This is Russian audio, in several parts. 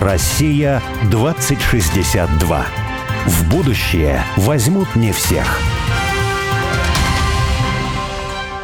Россия 2062. В будущее возьмут не всех.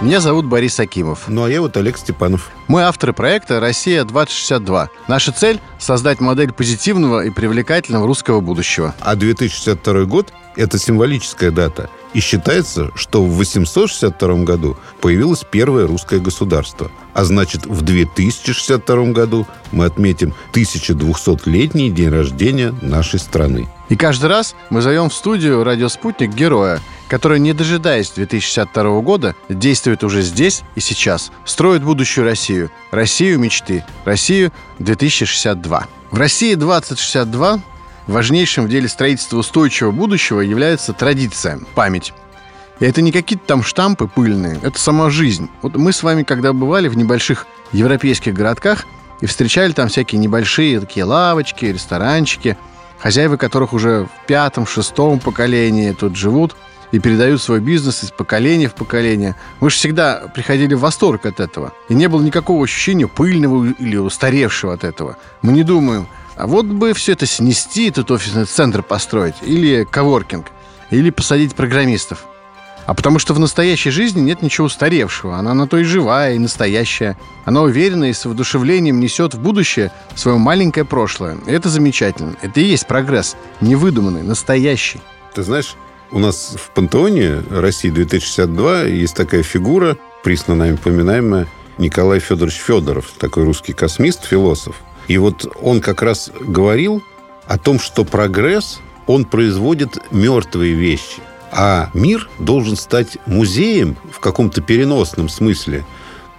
Меня зовут Борис Акимов. Ну, а я вот Олег Степанов. Мы авторы проекта «Россия-2062». Наша цель – создать модель позитивного и привлекательного русского будущего. А 2062 год – это символическая дата. И считается, что в 862 году появилось первое русское государство. А значит, в 2062 году мы отметим 1200-летний день рождения нашей страны. И каждый раз мы зовем в студию «Радио Спутник» героя, который, не дожидаясь 2062 года, действует уже здесь и сейчас, строит будущую Россию, Россию мечты, Россию 2062. В России 2062 важнейшим в деле строительства устойчивого будущего является традиция, память. И это не какие-то там штампы пыльные, это сама жизнь. Вот мы с вами, когда бывали в небольших европейских городках и встречали там всякие небольшие такие лавочки, ресторанчики, хозяева которых уже в пятом, шестом поколении тут живут – и передают свой бизнес из поколения в поколение. Мы же всегда приходили в восторг от этого. И не было никакого ощущения пыльного или устаревшего от этого. Мы не думаем, а вот бы все это снести, тут офисный центр построить, или коворкинг, или посадить программистов. А потому что в настоящей жизни нет ничего устаревшего. Она на то и живая, и настоящая. Она уверенно и с воодушевлением несет в будущее свое маленькое прошлое. И это замечательно. Это и есть прогресс. Невыдуманный, настоящий. Ты знаешь, у нас в пантеоне России 2062 есть такая фигура, присно нами поминаемая, Николай Федорович Федоров, такой русский космист, философ. И вот он как раз говорил о том, что прогресс, он производит мертвые вещи. А мир должен стать музеем в каком-то переносном смысле,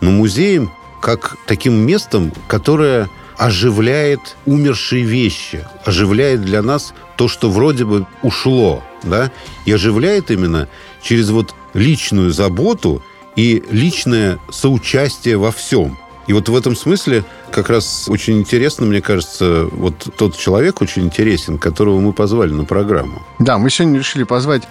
но музеем как таким местом, которое оживляет умершие вещи, оживляет для нас то, что вроде бы ушло, да, и оживляет именно через вот личную заботу и личное соучастие во всем. И вот в этом смысле как раз очень интересно, мне кажется, вот тот человек очень интересен, которого мы позвали на программу. Да, мы сегодня решили позвать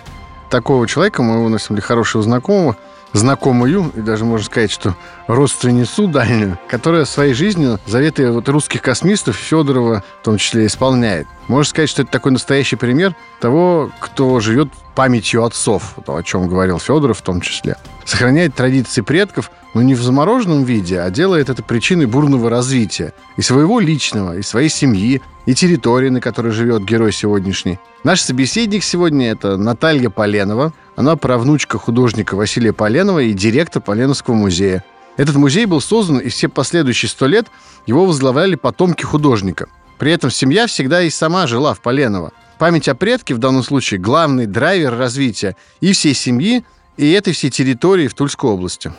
такого человека, мы его носим для хорошего знакомого, знакомую, и даже можно сказать, что родственницу дальнюю, которая своей жизнью заветы вот русских космистов Федорова в том числе исполняет. Можно сказать, что это такой настоящий пример того, кто живет памятью отцов, то, о чем говорил Федоров в том числе. Сохраняет традиции предков, но не в замороженном виде, а делает это причиной бурного развития и своего личного, и своей семьи, и территории, на которой живет герой сегодняшний. Наш собеседник сегодня – это Наталья Поленова. Она правнучка художника Василия Поленова и директор Поленовского музея. Этот музей был создан, и все последующие сто лет его возглавляли потомки художника. При этом семья всегда и сама жила в Поленово. Память о предке в данном случае главный драйвер развития и всей семьи, и этой всей территории в Тульской области.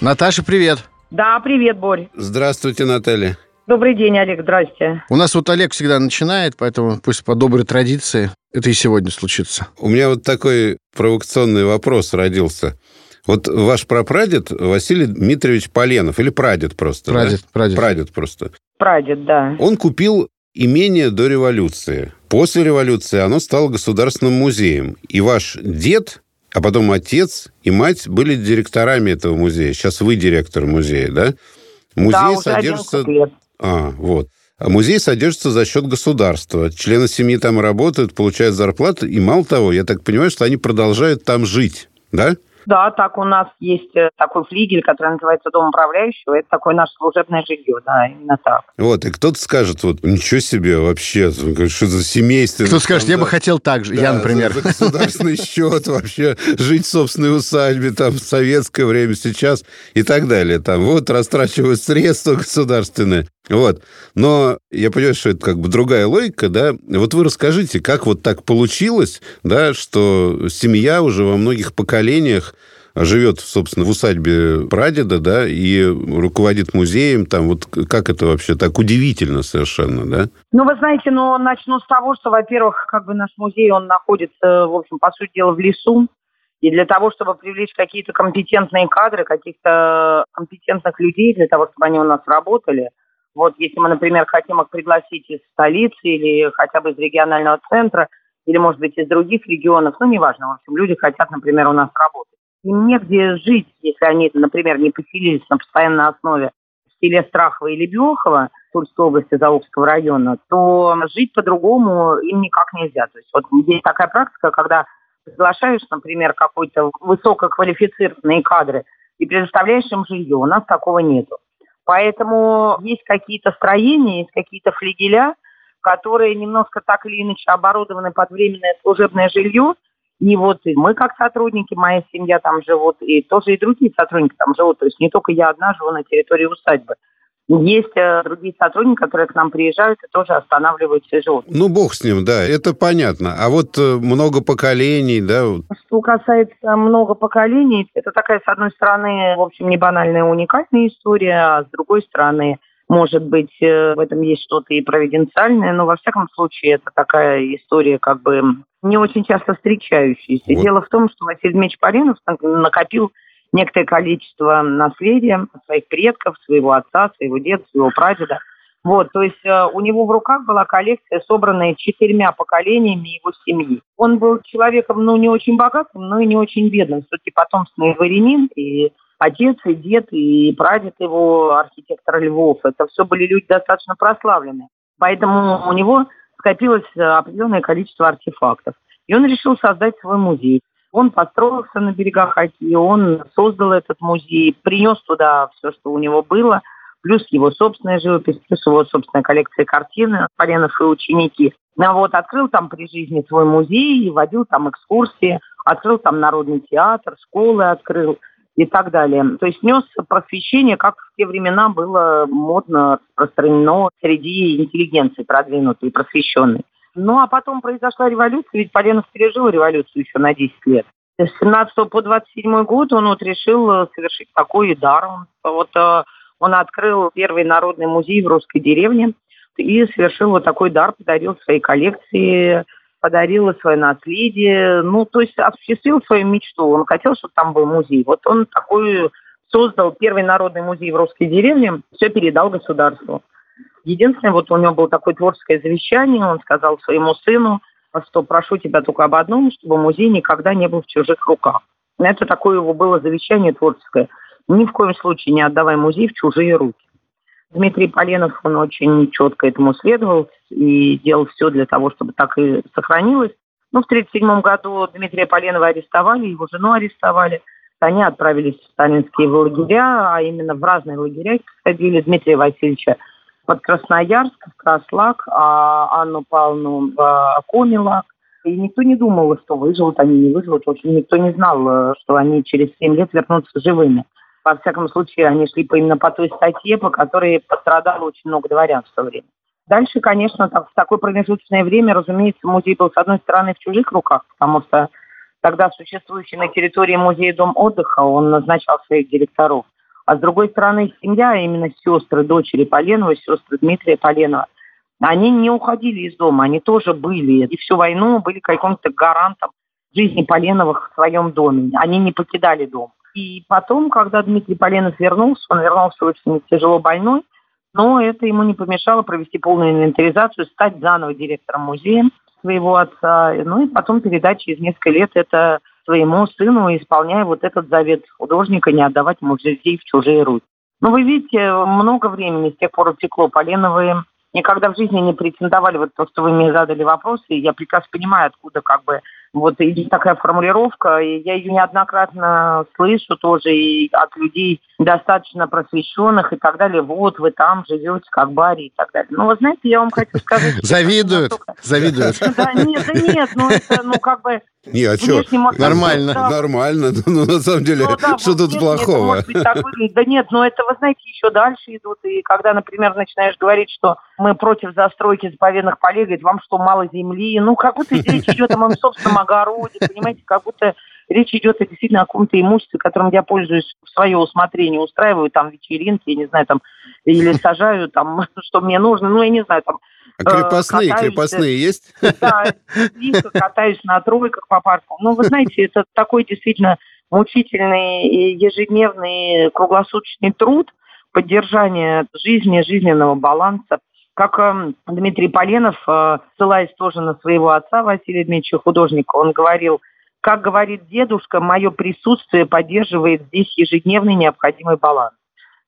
Наташа, привет. Да, привет, Борь. Здравствуйте, Наталья. Добрый день, Олег, здрасте. У нас вот Олег всегда начинает, поэтому пусть по доброй традиции это и сегодня случится. У меня вот такой провокационный вопрос родился. Вот ваш прапрадед Василий Дмитриевич Поленов, или прадед просто, Прадед, да? прадед. Прадед просто. Прадед, да. Он купил имение до революции. После революции оно стало государственным музеем. И ваш дед, а потом отец и мать были директорами этого музея. Сейчас вы директор музея, да? Музей да, содержится... 11 лет. А, вот. А музей содержится за счет государства. Члены семьи там работают, получают зарплату. И мало того, я так понимаю, что они продолжают там жить, да? Да, так у нас есть э, такой флигель, который называется Дом управляющего. Это такое наше служебное жилье, да, именно так. Вот, и кто-то скажет, вот, ничего себе вообще, что за семейство. Кто скажет, я бы хотел так же, Да, я, например. За, за государственный счет вообще жить в собственной усадьбе, там, в советское время, сейчас и так далее. Там, вот, растрачивают средства государственные. Вот. Но я понимаю, что это как бы другая логика, да. Вот вы расскажите, как вот так получилось, да, что семья уже во многих поколениях живет, собственно, в усадьбе прадеда, да, и руководит музеем, там, вот как это вообще так удивительно совершенно, да? Ну, вы знаете, ну, начну с того, что, во-первых, как бы наш музей, он находится, в общем, по сути дела, в лесу. И для того, чтобы привлечь какие-то компетентные кадры, каких-то компетентных людей, для того, чтобы они у нас работали, вот если мы, например, хотим их пригласить из столицы или хотя бы из регионального центра, или, может быть, из других регионов, ну, неважно, в общем, люди хотят, например, у нас работать. Им негде жить, если они, например, не поселились на постоянной основе в селе Страхово или Бехово, Тульской области, Заокского района, то жить по-другому им никак нельзя. То есть вот есть такая практика, когда приглашаешь, например, какой-то высококвалифицированные кадры и предоставляешь им жилье. У нас такого нету. Поэтому есть какие-то строения, есть какие-то флигеля, которые немножко так или иначе оборудованы под временное служебное жилье. И вот и мы как сотрудники, моя семья там живут, и тоже и другие сотрудники там живут. То есть не только я одна живу на территории усадьбы. Есть э, другие сотрудники, которые к нам приезжают и тоже останавливаются и живут. Ну, бог с ним, да, это понятно. А вот э, много поколений, да? Что касается много поколений, это такая, с одной стороны, в общем, не банальная, уникальная история, а с другой стороны, может быть, э, в этом есть что-то и провиденциальное, но во всяком случае это такая история как бы не очень часто встречающаяся. Вот. Дело в том, что Василий Дмитриевич Паренов накопил некоторое количество наследия своих предков, своего отца, своего деда, своего прадеда. Вот, то есть э, у него в руках была коллекция, собранная четырьмя поколениями его семьи. Он был человеком, ну, не очень богатым, но и не очень бедным. Все-таки потомственный дворянин, и отец, и дед, и прадед его, архитектор Львов. Это все были люди достаточно прославленные. Поэтому у него скопилось определенное количество артефактов. И он решил создать свой музей. Он построился на берегах Оки, он создал этот музей, принес туда все, что у него было, плюс его собственная живопись, плюс его собственная коллекция картин Поленов и ученики. Ну, вот, открыл там при жизни свой музей, водил там экскурсии, открыл там народный театр, школы открыл и так далее. То есть нес просвещение, как в те времена было модно распространено среди интеллигенции продвинутой просвещенной. Ну, а потом произошла революция, ведь Поленов пережил революцию еще на 10 лет. С 17 по 27 год он вот решил э, совершить такой дар. Вот, э, он открыл первый народный музей в русской деревне и совершил вот такой дар, подарил свои коллекции, подарил свое наследие, ну, то есть осуществил свою мечту. Он хотел, чтобы там был музей. Вот он такой создал первый народный музей в русской деревне, все передал государству. Единственное, вот у него было такое творческое завещание, он сказал своему сыну, что прошу тебя только об одном, чтобы музей никогда не был в чужих руках. Это такое его было завещание творческое. Ни в коем случае не отдавай музей в чужие руки. Дмитрий Поленов, он очень четко этому следовал и делал все для того, чтобы так и сохранилось. Ну, в 1937 году Дмитрия Поленова арестовали, его жену арестовали. Они отправились в сталинские лагеря, а именно в разные лагеря их посадили Дмитрия Васильевича под Красноярск, в Краслак, а Анну Павловну в Комилак. И никто не думал, что выживут они, не выживут. В общем, никто не знал, э, что они через 7 лет вернутся живыми. Во всяком случае, они шли именно по той статье, по которой пострадало очень много дворян в то время. Дальше, конечно, в такое промежуточное время, разумеется, музей был, с одной стороны, в чужих руках, потому что тогда существующий на территории музея дом отдыха, он назначал своих директоров. А с другой стороны, семья, а именно сестры, дочери Поленова, сестры Дмитрия Поленова, они не уходили из дома, они тоже были. И всю войну были каким-то гарантом жизни Поленовых в своем доме. Они не покидали дом. И потом, когда Дмитрий Поленов вернулся, он вернулся очень тяжело больной, но это ему не помешало провести полную инвентаризацию, стать заново директором музея своего отца, ну и потом передать через несколько лет это своему сыну, исполняя вот этот завет художника не отдавать музей в чужие руки. Ну, вы видите, много времени с тех пор утекло. Поленовые никогда в жизни не претендовали, вот то, что вы мне задали вопросы, я прекрасно понимаю, откуда как бы вот идет такая формулировка, и я ее неоднократно слышу тоже и от людей достаточно просвещенных и так далее. Вот вы там живете, как баре и так далее. Ну, вы знаете, я вам хочу сказать... Завидуют, завидуют. Да нет, да нет, ну это, ну как бы... Не, а что? Нормально. Нормально. Ну, на самом деле, ну, да, что тут плохого? Да нет, но это, вы знаете, еще дальше идут. И когда, например, начинаешь говорить, что мы против застройки заповедных полей, говорит, вам что, мало земли? Ну, как будто речь идет о моем собственном огороде, понимаете, как будто речь идет действительно о каком-то имуществе, которым я пользуюсь в свое усмотрение, устраиваю там вечеринки, я не знаю, там, или сажаю там, что мне нужно, ну, я не знаю, там, а крепостные, катаюсь, крепостные есть? Да, близко катаюсь на тройках по парку. Ну, вы знаете, это такой действительно мучительный ежедневный круглосуточный труд поддержания жизни, жизненного баланса. Как э, Дмитрий Поленов, э, ссылаясь тоже на своего отца Василия Дмитриевича, художника, он говорил, как говорит дедушка, мое присутствие поддерживает здесь ежедневный необходимый баланс.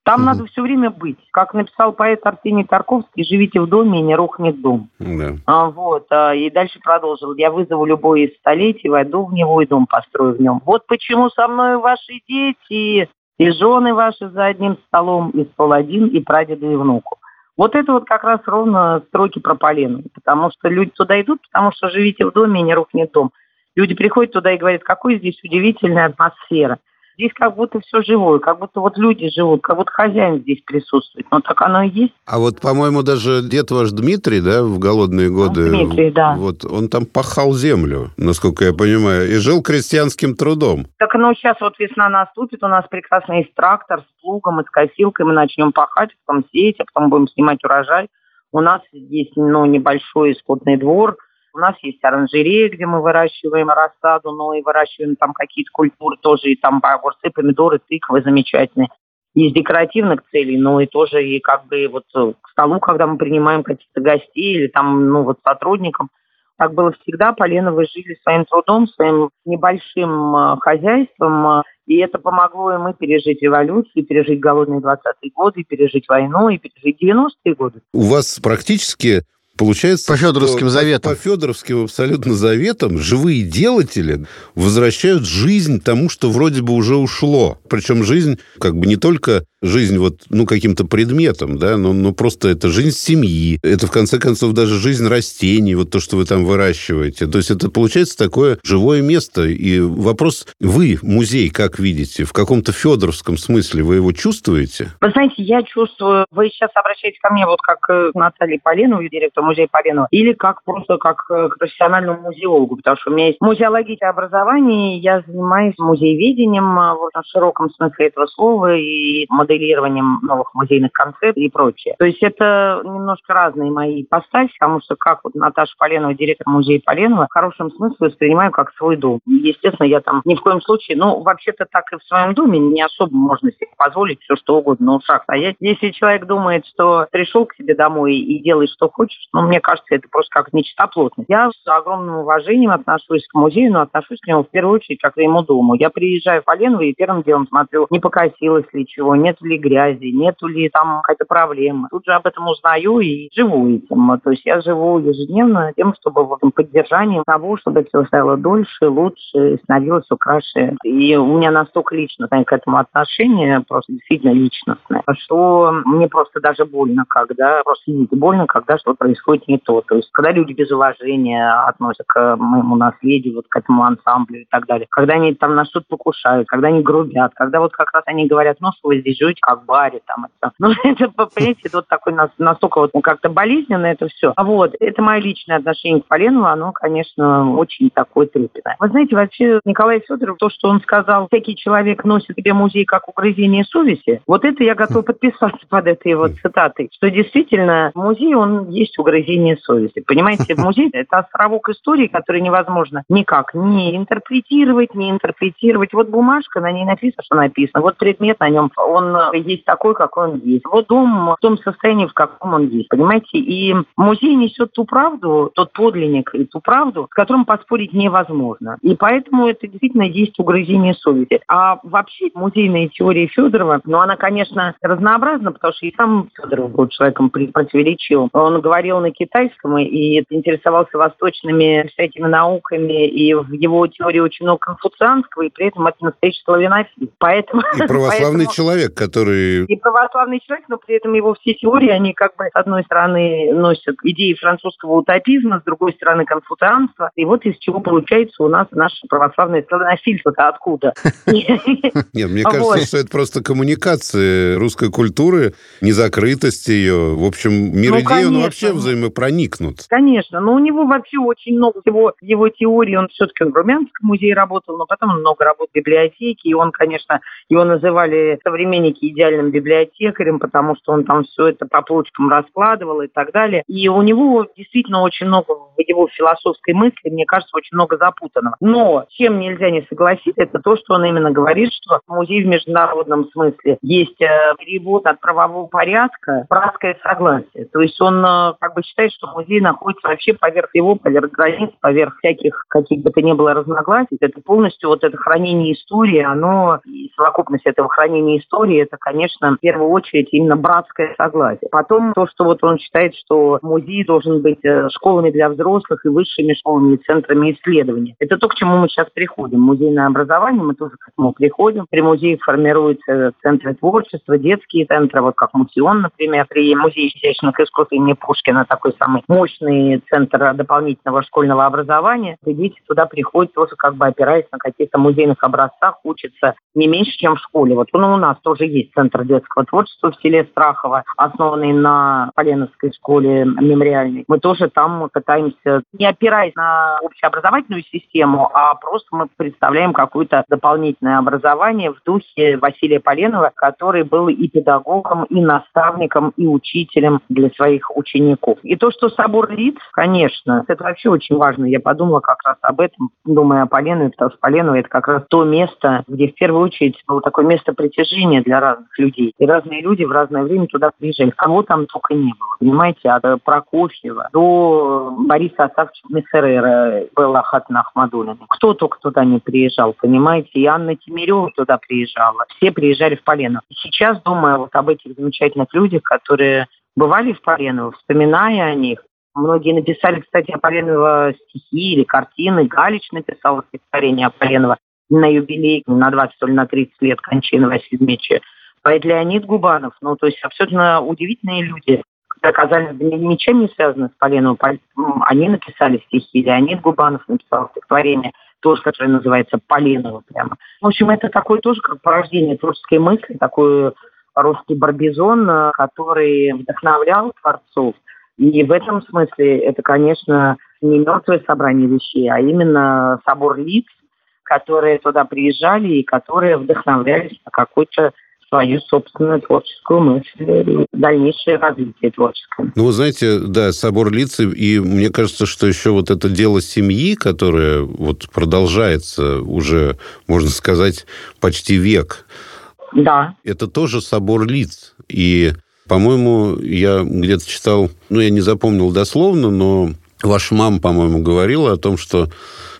Там угу. надо все время быть. Как написал поэт Арсений Тарковский, живите в доме и не рухнет дом. Да. А, вот. А, и дальше продолжил. Я вызову любое из столетий, войду в него и дом построю в нем. Вот почему со мной ваши дети, и жены ваши за одним столом, и стол один, и прадеду, и внуку. Вот это вот как раз ровно строки про Полену. Потому что люди туда идут, потому что живите в доме и не рухнет дом. Люди приходят туда и говорят, какой здесь удивительная атмосфера. Здесь как будто все живое, как будто вот люди живут, как будто хозяин здесь присутствует. Но так оно и есть. А вот, по-моему, даже дед ваш Дмитрий, да, в голодные годы... Дмитрий, да. Вот, он там пахал землю, насколько я понимаю, и жил крестьянским трудом. Так, ну, сейчас вот весна наступит, у нас прекрасный есть трактор с плугом и с косилкой, мы начнем пахать, потом сеять, а потом будем снимать урожай. У нас есть, ну, небольшой скотный двор, у нас есть оранжерея, где мы выращиваем рассаду, но и выращиваем там какие-то культуры тоже, и там огурцы, помидоры, тыквы замечательные. Из декоративных целей, но и тоже и как бы вот к столу, когда мы принимаем каких-то гостей или там, ну вот сотрудникам. Так было всегда. Поленовы жили своим трудом, своим небольшим э, хозяйством, э, и это помогло им и пережить революцию, и пережить голодные 20-е годы, и пережить войну, и пережить 90-е годы. У вас практически Получается, по Федоровским заветам. По, по Федоровским абсолютно заветам живые делатели возвращают жизнь тому, что вроде бы уже ушло. Причем жизнь как бы не только жизнь вот, ну, каким-то предметом, да, но, но просто это жизнь семьи, это, в конце концов, даже жизнь растений, вот то, что вы там выращиваете. То есть это получается такое живое место. И вопрос, вы, музей, как видите, в каком-то федоровском смысле вы его чувствуете? Вы знаете, я чувствую, вы сейчас обращаетесь ко мне вот как к Наталье Полиновой, директор музея Полинова, или как просто как к профессиональному музеологу, потому что у меня есть музеологическое образование, я занимаюсь музееведением а, в широком смысле этого слова, и моделированием новых музейных концепций и прочее. То есть это немножко разные мои ипостаси, потому что как вот Наташа Поленова, директор музея Поленова, в хорошем смысле воспринимаю как свой дом. Естественно, я там ни в коем случае, ну, вообще-то так и в своем доме не особо можно себе позволить все что угодно на ушах стоять. Если человек думает, что пришел к себе домой и делай, что хочешь, ну, мне кажется, это просто как нечистоплотность. Я с огромным уважением отношусь к музею, но отношусь к нему в первую очередь как к своему дому. Я приезжаю в Поленово и первым делом смотрю, не покосилось ли чего, нет нет ли грязи, нету ли там какая-то проблема. Тут же об этом узнаю и живу этим. То есть я живу ежедневно тем, чтобы в этом поддержании того, чтобы все стало дольше, лучше, становилось все. И у меня настолько лично к этому отношение, просто действительно личностное, что мне просто даже больно, когда просто больно, когда что-то происходит не то. То есть когда люди без уважения относятся к моему наследию, вот к этому ансамблю и так далее, когда они там на что-то покушают, когда они грубят, когда вот как раз они говорят, ну что вы здесь жить как в баре там это. Ну, это, понимаете, вот такой настолько вот ну, как-то болезненно это все. А вот, это мое личное отношение к Поленову, оно, конечно, очень такое трепетное. Вы знаете, вообще, Николай Федоров, то, что он сказал, всякий человек носит себе музей как угрызение совести, вот это я готова подписаться под этой вот цитатой, что действительно музей, он есть угрызение совести. Понимаете, музей – это островок истории, который невозможно никак не интерпретировать, не интерпретировать. Вот бумажка, на ней написано, что написано. Вот предмет на нем, он есть такой, какой он есть. Вот дом в том состоянии, в каком он есть, понимаете? И музей несет ту правду, тот подлинник и ту правду, с которым поспорить невозможно. И поэтому это действительно есть угрызение совести. А вообще музейная теория Федорова, ну, она, конечно, разнообразна, потому что и сам Федоров был человеком противоречивым. Он говорил на китайском и интересовался восточными всякими науками, и в его теории очень много конфуцианского, и при этом это настоящий славянофил. Поэтому, и православный поэтому... человек, который... И православный человек, но при этом его все теории, они как бы с одной стороны носят идеи французского утопизма, с другой стороны конфуцианства. И вот из чего получается у нас наше православное славянофильство-то откуда? Нет, мне кажется, что это просто коммуникация русской культуры, незакрытость ее. В общем, мир ну, идей, он вообще взаимопроникнут. Конечно, но у него вообще очень много всего его теории. Он все-таки в Румянском музее работал, но потом много работал в библиотеке, и он, конечно, его называли современники идеальным библиотекарем, потому что он там все это по полочкам раскладывал и так далее. И у него действительно очень много в его философской мысли, мне кажется, очень много запутанного. Но чем нельзя не согласиться, это то, что он именно говорит, что музей в международном смысле есть э, перевод от правового порядка, братское согласие. То есть он э, как бы считает, что музей находится вообще поверх его, поверх границ, поверх всяких каких бы то ни было разногласий. Это полностью вот это хранение истории, оно, и совокупность этого хранения истории, это, конечно, в первую очередь именно братское согласие. Потом то, что вот он считает, что музей должен быть э, школами для взрослых и высшими школами и центрами исследований. Это то, к чему мы сейчас приходим. Музейное образование, мы тоже к этому приходим. При музее формируются центры творчества, детские центры, вот как Мусион, например, при музее изящных искусств имени Пушкина, такой самый мощный центр дополнительного школьного образования. И дети туда приходят тоже как бы опираясь на каких-то музейных образцах, учатся не меньше, чем в школе. Вот ну, у нас тоже есть центр детского творчества в селе Страхово, основанный на Поленовской школе мемориальной. Мы тоже там пытаемся, не опираясь на общеобразовательную систему, а просто мы представляем какое-то дополнительное образование в духе Василия Поленова, который был и педагогом, и наставником, и учителем для своих учеников. И то, что собор лиц, конечно, это вообще очень важно. Я подумала как раз об этом, думая о Поленове, потому что Поленово это как раз то место, где в первую очередь было такое место притяжения для разных людей. И разные люди в разное время туда приезжали. Кого там только не было, понимаете, от Прокофьева до Бориса Асафовича Мессерера, Белла Хатна Ахмадулина. Кто только туда не приезжал, понимаете? И Анна Тимирева туда приезжала. Все приезжали в Полено. Сейчас, думаю вот об этих замечательных людях, которые бывали в Поленово, вспоминая о них, Многие написали, кстати, о Поленова стихи или картины. Галич написал стихотворение о Поленова на юбилей, на 20 или на 30 лет кончины Василия Дмитриевича. Поэт Леонид Губанов, ну, то есть абсолютно удивительные люди, оказались ничем не связаны с Поленовым. Они написали стихи, Леонид Губанов написал стихотворение, тоже, которое называется «Поленово» прямо. В общем, это такое тоже как порождение творческой мысли, такой русский барбизон, э, который вдохновлял творцов. И в этом смысле это, конечно, не мертвое собрание вещей, а именно собор лиц, которые туда приезжали и которые вдохновлялись на какой-то свою собственную творческую мысль дальнейшее развитие творческое. Ну, вы знаете, да, собор лиц, и мне кажется, что еще вот это дело семьи, которое вот продолжается уже, можно сказать, почти век. Да. Это тоже собор лиц. И, по-моему, я где-то читал, ну, я не запомнил дословно, но ваша мама, по-моему, говорила о том, что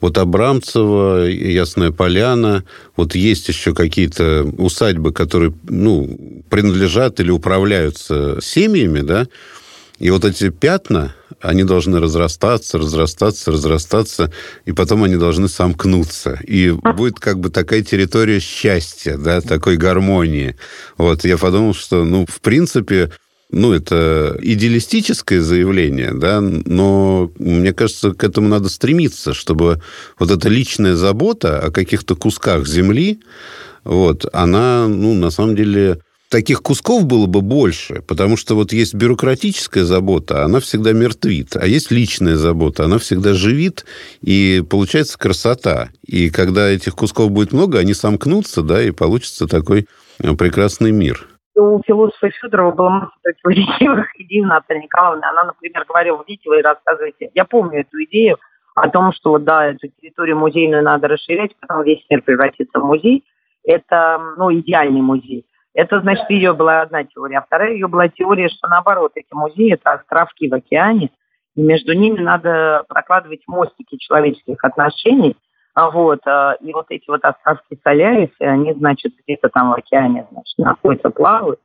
вот Абрамцево, Ясная Поляна, вот есть еще какие-то усадьбы, которые, ну, принадлежат или управляются семьями, да, и вот эти пятна, они должны разрастаться, разрастаться, разрастаться, и потом они должны сомкнуться. И будет как бы такая территория счастья, да, такой гармонии. Вот я подумал, что, ну, в принципе, ну, это идеалистическое заявление, да, но мне кажется, к этому надо стремиться, чтобы вот эта личная забота о каких-то кусках земли, вот, она, ну, на самом деле, таких кусков было бы больше, потому что вот есть бюрократическая забота, она всегда мертвит, а есть личная забота, она всегда живит, и получается красота. И когда этих кусков будет много, они сомкнутся, да, и получится такой прекрасный мир у философа Федорова была масса противоречивых идей у Натальи Николаевны. Она, например, говорила, видите, вы рассказываете. Я помню эту идею о том, что да, эту территорию музейную надо расширять, потом весь мир превратится в музей. Это, ну, идеальный музей. Это, значит, ее была одна теория. А вторая ее была теория, что наоборот, эти музеи – это островки в океане, и между ними надо прокладывать мостики человеческих отношений, а вот, а, и вот эти вот островки Солярисы, они, значит, где-то там в океане, значит, находятся, плавают.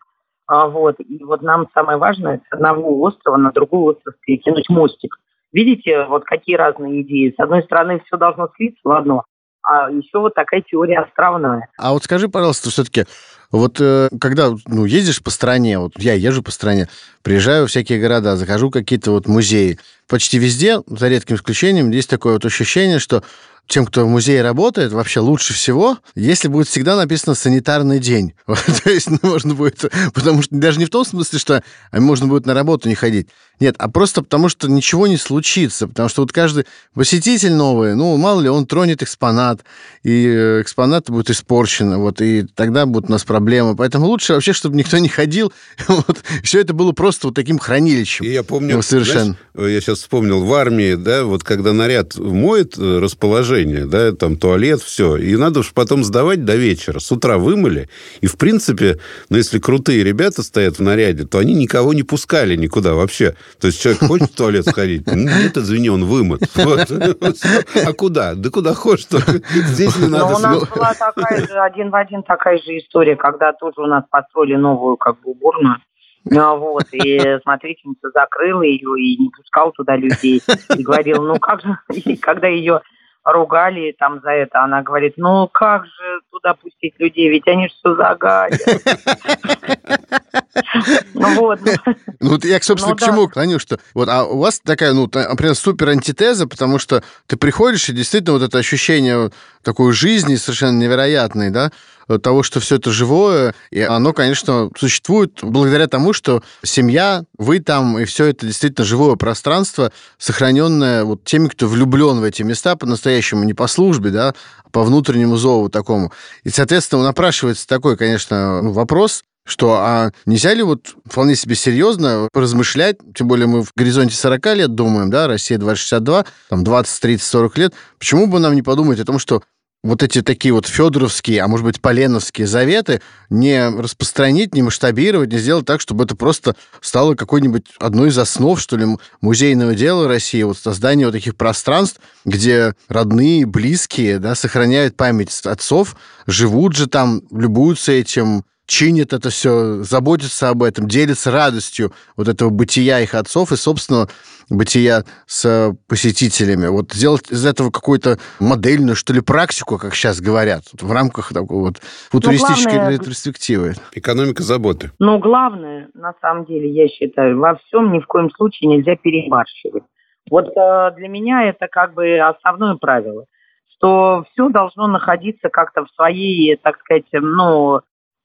А вот, и вот нам самое важное с одного острова на другой остров перекинуть мостик. Видите, вот какие разные идеи. С одной стороны, все должно слиться в одно, а еще вот такая теория островная. А вот скажи, пожалуйста, все-таки, вот э, когда ну, ездишь по стране, вот я езжу по стране, приезжаю в всякие города, захожу какие-то вот музеи, почти везде, за редким исключением, есть такое вот ощущение, что тем, кто в музее работает, вообще лучше всего, если будет всегда написано «санитарный день». То есть ну, можно будет... Потому что даже не в том смысле, что можно будет на работу не ходить. Нет, а просто потому, что ничего не случится. Потому что вот каждый посетитель новый, ну, мало ли, он тронет экспонат, и э, экспонат будет испорчен. Вот, и тогда будут у нас проблемы проблема. Поэтому лучше вообще, чтобы никто не ходил. Вот. Все это было просто вот таким хранилищем. И я помню, Ну, совершенно. знаешь, я сейчас вспомнил, в армии, да, вот когда наряд моет э, расположение, да, там туалет, все, и надо уж потом сдавать до вечера. С утра вымыли, и, в принципе, ну, если крутые ребята стоят в наряде, то они никого не пускали никуда вообще. То есть человек хочет в туалет сходить? Ну, Нет, извини, он вымыт. А куда? Да куда хочешь, здесь не надо. у нас была такая же, один в один такая же история, когда тоже у нас построили новую как бы уборную. Ну, вот, и смотрительница закрыла ее и не пускал туда людей. И говорил, ну как же, и когда ее ругали там за это, она говорит, ну как же туда пустить людей, ведь они же все загадят. Ну вот, ну, я, собственно, Ну, к чему клоню, что вот, а у вас такая, ну, например, супер антитеза, потому что ты приходишь, и действительно вот это ощущение такой жизни совершенно невероятной, да, того, что все это живое, и оно, конечно, существует благодаря тому, что семья, вы там, и все это действительно живое пространство, сохраненное вот теми, кто влюблен в эти места по-настоящему, не по службе, да, а по внутреннему зову такому. И, соответственно, напрашивается такой, конечно, ну, вопрос, что а нельзя ли вот вполне себе серьезно поразмышлять, тем более мы в горизонте 40 лет думаем, да, Россия 2062, там 20, 30, 40 лет, почему бы нам не подумать о том, что вот эти такие вот федоровские, а может быть, поленовские заветы не распространить, не масштабировать, не сделать так, чтобы это просто стало какой-нибудь одной из основ, что ли, музейного дела России, вот создание вот таких пространств, где родные, близкие, да, сохраняют память отцов, живут же там, любуются этим, чинят это все, заботятся об этом, делятся радостью вот этого бытия их отцов и собственного бытия с посетителями. Вот сделать из этого какую-то модельную, что ли, практику, как сейчас говорят, вот в рамках такой вот футуристической главное- перспективы. Экономика заботы. Но главное, на самом деле, я считаю, во всем ни в коем случае нельзя перебарщивать. Вот э, для меня это как бы основное правило, что все должно находиться как-то в своей, так сказать, ну,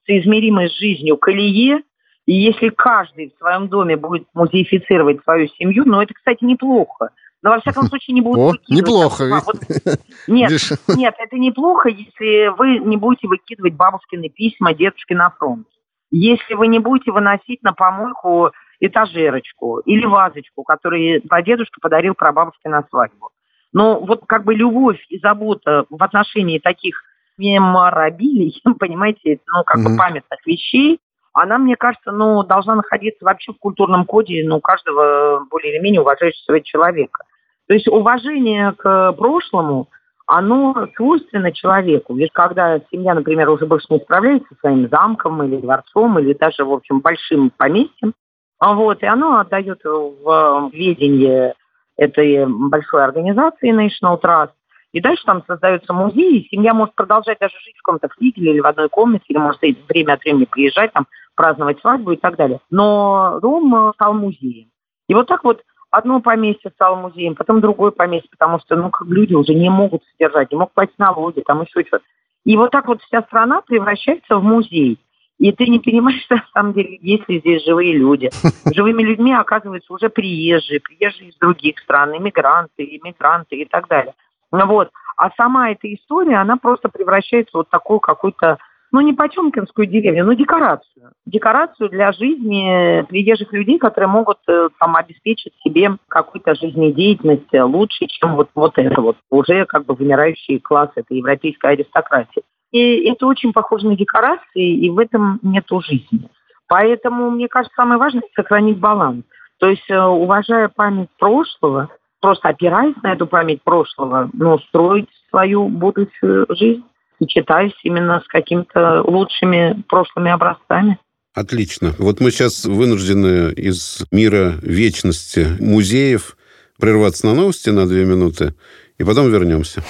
соизмеримой с жизнью колее, и если каждый в своем доме будет музеифицировать свою семью, ну, это, кстати, неплохо. Но, во всяком случае, не будут О, выкидывать неплохо. а, вот- Нет, нет, это неплохо, если вы не будете выкидывать бабушкины письма дедушке на фронт. Если вы не будете выносить на помойку этажерочку или вазочку, которую дедушка подарил прабабушке на свадьбу. Но вот как бы любовь и забота в отношении таких меморабилий, понимаете, ну как Мгм. бы памятных вещей, она, мне кажется, ну, должна находиться вообще в культурном коде ну, каждого более или менее уважающего человека. То есть уважение к прошлому, оно свойственно человеку. Ведь когда семья, например, уже больше не справляется со своим замком или дворцом, или даже, в общем, большим поместьем, а вот, и оно отдает в ведение этой большой организации National Trust, и дальше там создается музей, и семья может продолжать даже жить в каком-то флигеле или в одной комнате, или может время от времени приезжать, там, праздновать свадьбу и так далее. Но дом э, стал музеем. И вот так вот одно поместье стало музеем, потом другое поместье, потому что, ну, как люди уже не могут содержать, не могут платить налоги, там еще что-то. И вот так вот вся страна превращается в музей. И ты не понимаешь, на самом деле, есть ли здесь живые люди. Живыми людьми оказываются уже приезжие, приезжие из других стран, иммигранты, иммигранты и так далее. Ну Вот. А сама эта история, она просто превращается в вот такую какую-то, ну, не Потемкинскую деревню, но декорацию. Декорацию для жизни приезжих людей, которые могут э, там обеспечить себе какую-то жизнедеятельность э, лучше, чем вот, вот это вот, уже как бы вымирающий класс этой европейской аристократии. И это очень похоже на декорации, и в этом нету жизни. Поэтому, мне кажется, самое важное – сохранить баланс. То есть, э, уважая память прошлого, просто опираясь на эту память прошлого, ну, строить свою будущую жизнь, сочетаясь именно с какими-то лучшими прошлыми образцами. Отлично. Вот мы сейчас вынуждены из мира вечности музеев прерваться на новости на две минуты, и потом вернемся.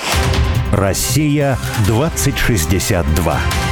Россия 2062.